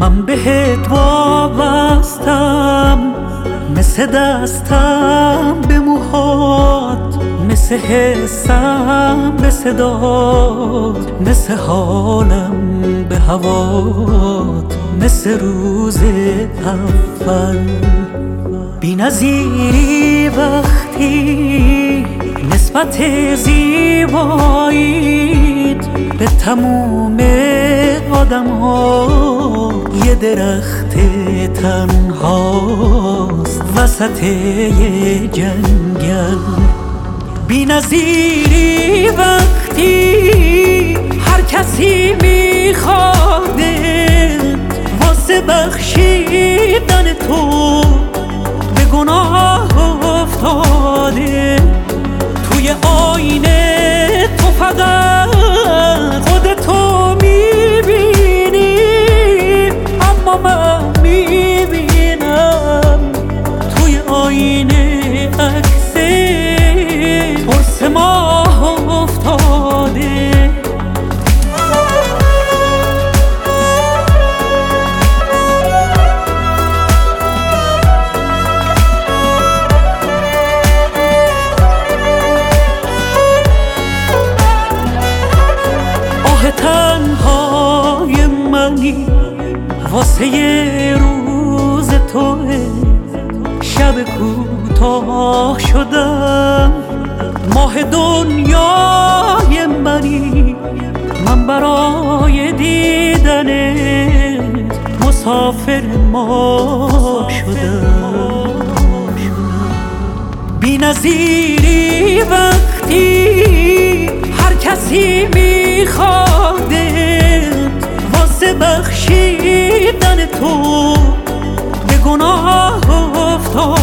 من بهت وابستم مثل دستم به موهات مثل حسم به صدات مثل حالم به هوات مثل روز اول. بی نظیری وقتی نسبت زیبایید به تموم آدم ها درخت تنهاست وسط یه جنگل. بی نظیری وقتی هر کسی میخواده واسه بخشیدن تو به گناه افتاده. توی آینه تو فقط خودتو منی واسه روز توه شب کوتاه شدم. ماه دنیای منی من برای دیدنت مسافر ما شدم. بی نظیری وقتی هر کسی میخواده واسه بخشیدن تو به گناه افتاد